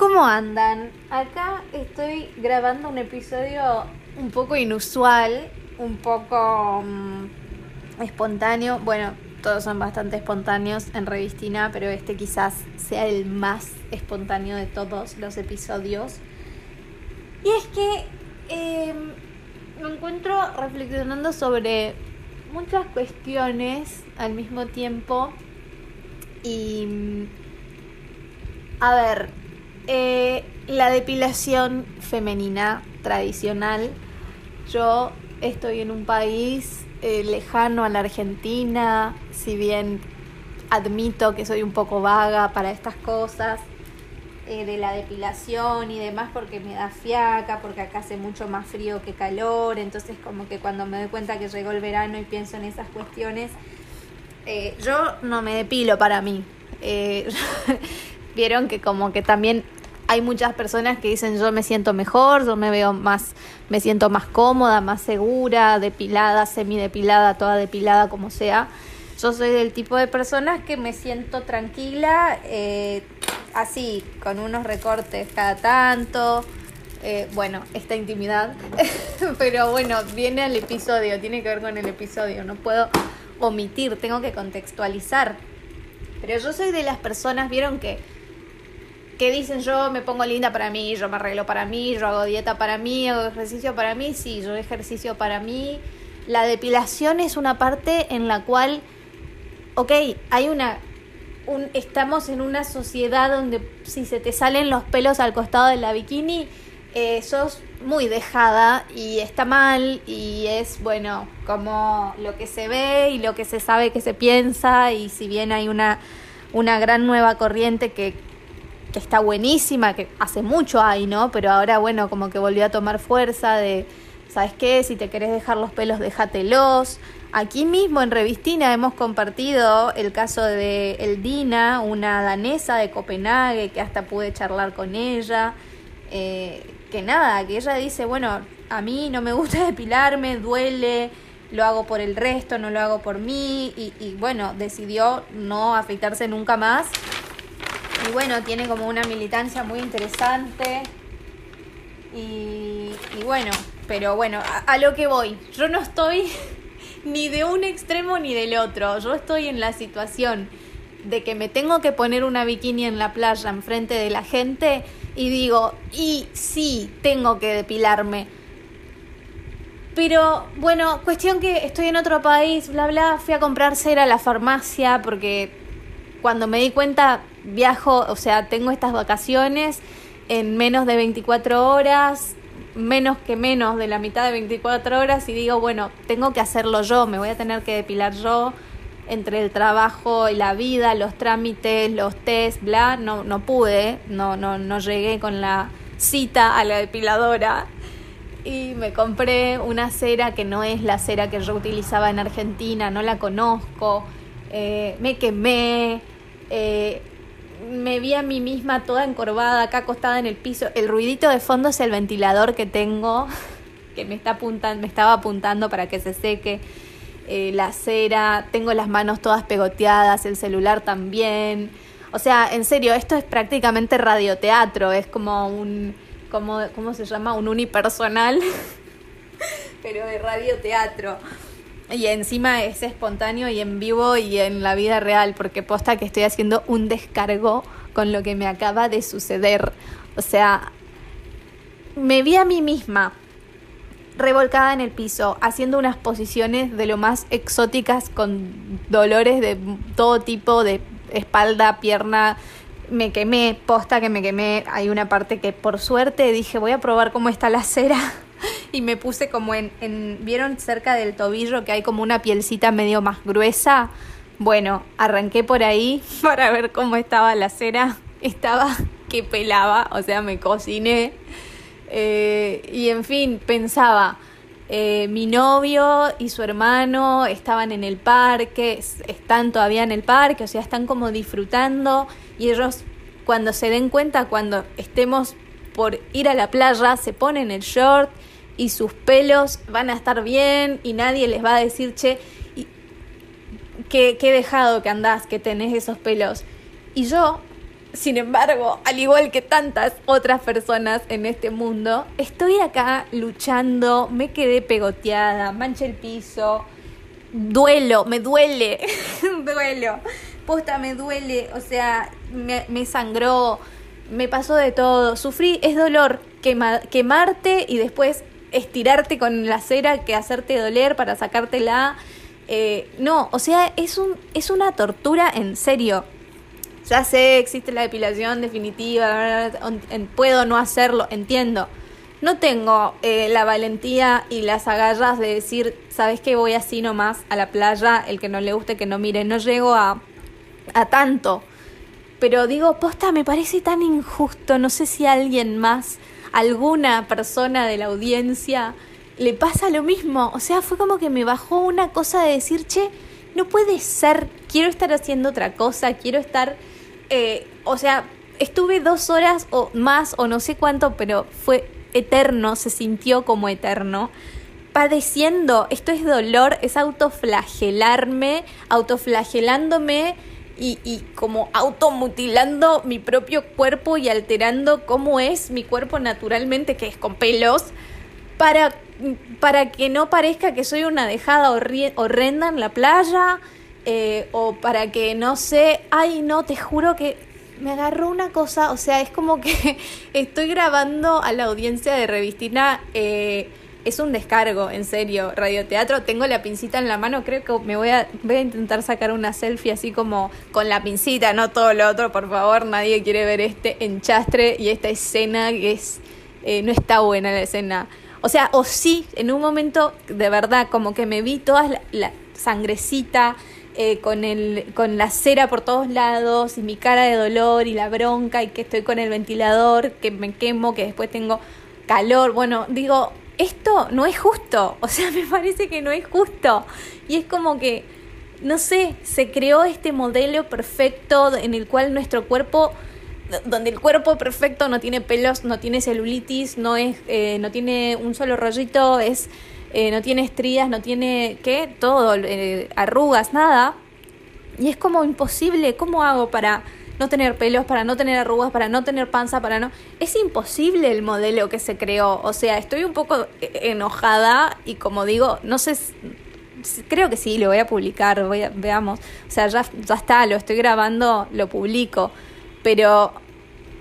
¿Cómo andan? Acá estoy grabando un episodio un poco inusual, un poco mm, espontáneo. Bueno, todos son bastante espontáneos en Revistina, pero este quizás sea el más espontáneo de todos los episodios. Y es que em, me encuentro reflexionando sobre muchas cuestiones al mismo tiempo. Y. mm, A ver, eh, la depilación femenina tradicional. Yo estoy en un país eh, lejano a la Argentina, si bien admito que soy un poco vaga para estas cosas eh, de la depilación y demás porque me da fiaca, porque acá hace mucho más frío que calor, entonces como que cuando me doy cuenta que llegó el verano y pienso en esas cuestiones, yo no me depilo para mí. Vieron que como que también hay muchas personas que dicen yo me siento mejor, yo me veo más, me siento más cómoda, más segura, depilada, semidepilada, toda depilada, como sea. Yo soy del tipo de personas que me siento tranquila, eh, así, con unos recortes cada tanto. Eh, bueno, esta intimidad. Pero bueno, viene al episodio, tiene que ver con el episodio. No puedo omitir, tengo que contextualizar. Pero yo soy de las personas, vieron que, que dicen yo me pongo linda para mí, yo me arreglo para mí, yo hago dieta para mí, hago ejercicio para mí, sí, yo ejercicio para mí. La depilación es una parte en la cual, ok, hay una un- estamos en una sociedad donde si se te salen los pelos al costado de la bikini, eh, sos muy dejada y está mal y es, bueno, como lo que se ve y lo que se sabe que se piensa y si bien hay una, una gran nueva corriente que, que está buenísima, que hace mucho hay, ¿no? Pero ahora, bueno, como que volvió a tomar fuerza de, ¿sabes qué? Si te querés dejar los pelos, déjatelos. Aquí mismo en Revistina hemos compartido el caso de Eldina, una danesa de Copenhague, que hasta pude charlar con ella. eh, que nada, que ella dice, bueno, a mí no me gusta depilarme, duele, lo hago por el resto, no lo hago por mí. Y, y bueno, decidió no afeitarse nunca más. Y bueno, tiene como una militancia muy interesante. Y, bueno, pero bueno, a, a lo que voy. Yo no estoy ni de un extremo ni del otro. Yo estoy en la situación de que me tengo que poner una bikini en la playa enfrente de la gente y digo, y sí, tengo que depilarme. Pero bueno, cuestión que estoy en otro país, bla, bla, fui a comprar cera a la farmacia porque cuando me di cuenta viajo, o sea, tengo estas vacaciones en menos de 24 horas, menos que menos de la mitad de 24 horas y digo, bueno, tengo que hacerlo yo, me voy a tener que depilar yo entre el trabajo y la vida, los trámites, los test, bla, no, no pude, no, no, no llegué con la cita a la depiladora y me compré una cera que no es la cera que yo utilizaba en Argentina, no la conozco, eh, me quemé, eh, me vi a mí misma toda encorvada, acá acostada en el piso, el ruidito de fondo es el ventilador que tengo, que me, está apuntando, me estaba apuntando para que se seque eh, la cera, tengo las manos todas pegoteadas, el celular también. O sea, en serio, esto es prácticamente radioteatro, es como un, como, ¿cómo se llama? Un unipersonal, pero de radioteatro. Y encima es espontáneo y en vivo y en la vida real, porque posta que estoy haciendo un descargo con lo que me acaba de suceder. O sea, me vi a mí misma revolcada en el piso, haciendo unas posiciones de lo más exóticas con dolores de todo tipo, de espalda, pierna. Me quemé, posta que me quemé. Hay una parte que por suerte dije, voy a probar cómo está la cera. Y me puse como en, en, ¿vieron cerca del tobillo que hay como una pielcita medio más gruesa? Bueno, arranqué por ahí para ver cómo estaba la cera. Estaba que pelaba, o sea, me cociné. Eh, y en fin, pensaba, eh, mi novio y su hermano estaban en el parque, es- están todavía en el parque, o sea, están como disfrutando y ellos cuando se den cuenta, cuando estemos por ir a la playa, se ponen el short y sus pelos van a estar bien y nadie les va a decir, che, qué, qué dejado que andás, que tenés esos pelos. Y yo sin embargo, al igual que tantas otras personas en este mundo, estoy acá luchando, me quedé pegoteada, manché el piso, duelo, me duele, duelo, posta me duele, o sea, me, me, sangró, me pasó de todo, sufrí, es dolor, quemarte y después estirarte con la cera que hacerte doler para sacártela. Eh, no, o sea, es, un, es una tortura en serio. Ya sé, existe la depilación definitiva, puedo no hacerlo, entiendo. No tengo eh, la valentía y las agarras de decir, ¿sabes qué? Voy así nomás a la playa, el que no le guste que no mire. No llego a, a tanto. Pero digo, posta, me parece tan injusto. No sé si alguien más alguna persona de la audiencia le pasa lo mismo. O sea, fue como que me bajó una cosa de decir, che, no puede ser, quiero estar haciendo otra cosa, quiero estar, eh, o sea, estuve dos horas o más o no sé cuánto, pero fue eterno, se sintió como eterno. Padeciendo, esto es dolor, es autoflagelarme, autoflagelándome y, y como automutilando mi propio cuerpo y alterando cómo es mi cuerpo naturalmente, que es con pelos, para, para que no parezca que soy una dejada horrenda en la playa, eh, o para que no sé, ay no, te juro que me agarró una cosa, o sea, es como que estoy grabando a la audiencia de Revistina. Eh, es un descargo, en serio. Radioteatro, tengo la pincita en la mano, creo que me voy a, voy a intentar sacar una selfie así como con la pincita, no todo lo otro, por favor. Nadie quiere ver este enchastre y esta escena que es. Eh, no está buena la escena. O sea, o sí, en un momento de verdad, como que me vi toda la, sangrecita. Eh, con, el, con la cera por todos lados y mi cara de dolor y la bronca y que estoy con el ventilador, que me quemo, que después tengo calor. Bueno, digo, esto no es justo, o sea, me parece que no es justo. Y es como que, no sé, se creó este modelo perfecto en el cual nuestro cuerpo, donde el cuerpo perfecto no tiene pelos, no tiene celulitis, no, es, eh, no tiene un solo rollito, es, eh, no tiene estrías, no tiene, ¿qué? Todo, eh, arrugas, nada. Y es como imposible, ¿cómo hago para no tener pelos, para no tener arrugas, para no tener panza, para no... Es imposible el modelo que se creó. O sea, estoy un poco enojada y como digo, no sé... Creo que sí, lo voy a publicar, voy a, veamos. O sea, ya, ya está, lo estoy grabando, lo publico. Pero,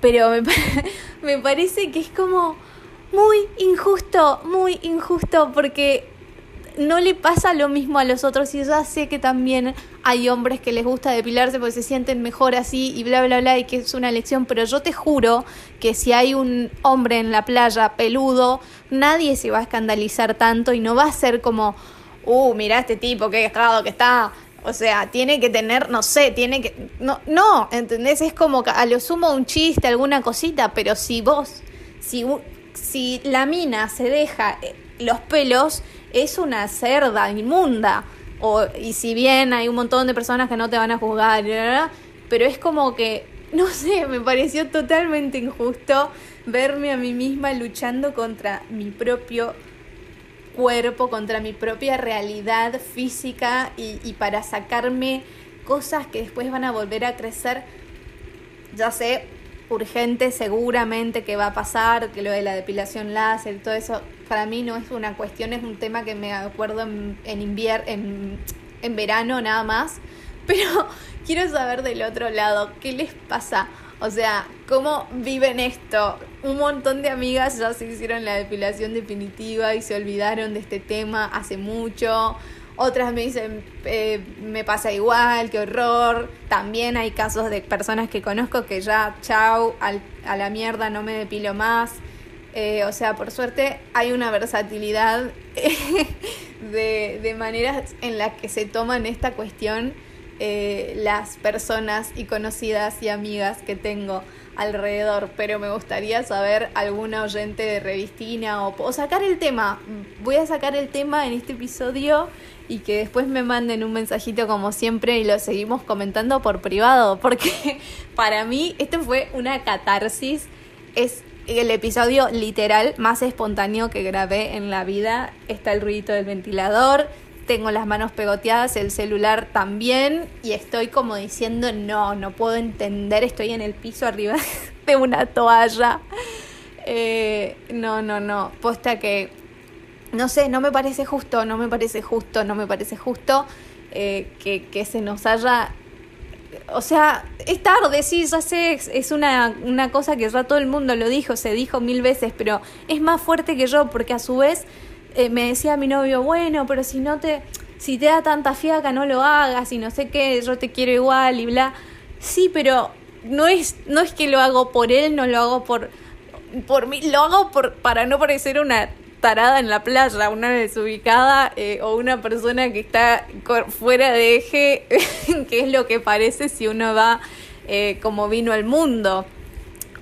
pero me, me parece que es como muy injusto, muy injusto, porque no le pasa lo mismo a los otros y ya sé que también hay hombres que les gusta depilarse porque se sienten mejor así y bla bla bla y que es una elección, pero yo te juro que si hay un hombre en la playa peludo, nadie se va a escandalizar tanto y no va a ser como, uh, mira este tipo, qué dejado que está. O sea, tiene que tener, no sé, tiene que... No, no, ¿entendés? Es como a lo sumo un chiste, alguna cosita, pero si vos, si, si la mina se deja eh, los pelos, es una cerda inmunda. O, y si bien hay un montón de personas que no te van a juzgar, pero es como que, no sé, me pareció totalmente injusto verme a mí misma luchando contra mi propio cuerpo, contra mi propia realidad física y, y para sacarme cosas que después van a volver a crecer. Ya sé, urgente seguramente que va a pasar, que lo de la depilación láser todo eso, para mí no es una cuestión, es un tema que me acuerdo en, en invierno, en, en verano nada más, pero quiero saber del otro lado, ¿qué les pasa? O sea, ¿cómo viven esto? Un montón de amigas ya se hicieron la depilación definitiva y se olvidaron de este tema hace mucho. Otras me dicen, eh, me pasa igual, qué horror. También hay casos de personas que conozco que ya, chau, a la mierda, no me depilo más. Eh, o sea, por suerte hay una versatilidad de, de, maneras en las que se toman esta cuestión eh, las personas y conocidas y amigas que tengo alrededor, pero me gustaría saber alguna oyente de Revistina o, sacar el tema. Voy a sacar el tema en este episodio y que después me manden un mensajito como siempre y lo seguimos comentando por privado, porque para mí esto fue una catarsis, es el episodio literal más espontáneo que grabé en la vida, está el ruidito del ventilador, tengo las manos pegoteadas, el celular también, y estoy como diciendo, no, no puedo entender, estoy en el piso arriba de una toalla. Eh, no, no, no, posta que, no sé, no me parece justo, no me parece justo, no me parece justo eh, que, se nos haya o sea, es tarde, sí, ya sé, es una, una cosa que ya todo el mundo lo dijo, se dijo mil veces, pero es más fuerte que yo, porque a su vez eh, me decía mi novio, bueno, pero si no te, si te da tanta fiaca, no lo hagas, y no sé qué, yo te quiero igual, y bla. Sí, pero no es, no es que lo hago por él, no lo hago por, por mí, lo hago por, para no parecer una tarada en la playa, una desubicada eh, o una persona que está fuera de eje, que es lo que parece si uno va eh, como vino al mundo.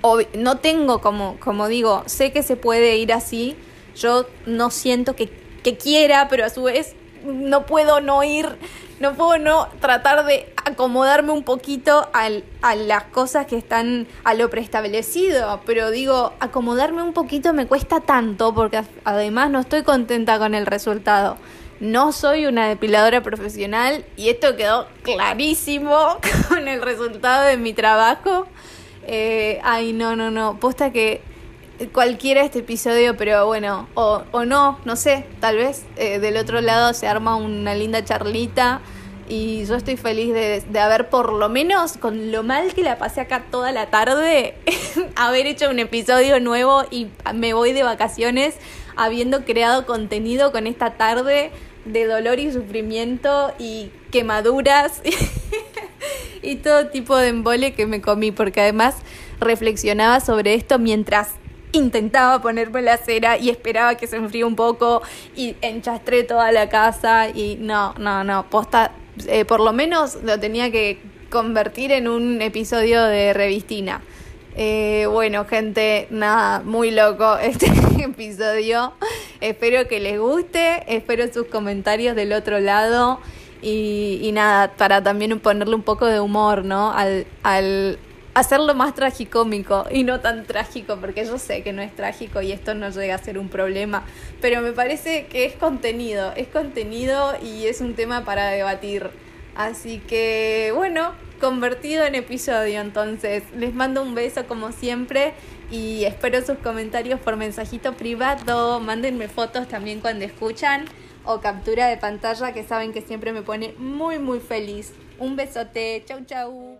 O, no tengo como, como digo, sé que se puede ir así, yo no siento que, que quiera, pero a su vez no puedo no ir no puedo no tratar de acomodarme un poquito al, a las cosas que están a lo preestablecido, pero digo, acomodarme un poquito me cuesta tanto porque además no estoy contenta con el resultado. No soy una depiladora profesional y esto quedó clarísimo con el resultado de mi trabajo. Eh, ay, no, no, no. Posta que cualquiera este episodio, pero bueno, o, o no, no sé, tal vez eh, del otro lado se arma una linda charlita y yo estoy feliz de, de, haber por lo menos, con lo mal que la pasé acá toda la tarde, haber hecho un episodio nuevo y me voy de vacaciones habiendo creado contenido con esta tarde de dolor y sufrimiento y quemaduras y todo tipo de embole que me comí, porque además reflexionaba sobre esto mientras intentaba ponerme la cera y esperaba que se enfríe un poco y enchastré toda la casa y no, no, no, posta, eh, por lo menos lo tenía que convertir en un episodio de revistina. Eh, bueno, gente, nada, muy loco este episodio. Espero que les guste, espero sus comentarios del otro lado y, nada, para también ponerle un poco de humor, ¿no? Al, hacerlo más tragicómico y no tan trágico, porque yo sé que no es trágico y esto no llega a ser un problema, pero me parece que es contenido, es contenido y es un tema para debatir. Así que bueno, convertido en episodio entonces. Les mando un beso como siempre y espero sus comentarios por mensajito privado. Mándenme fotos también cuando escuchan o captura de pantalla que saben que siempre me pone muy muy feliz. Un besote, chau chau.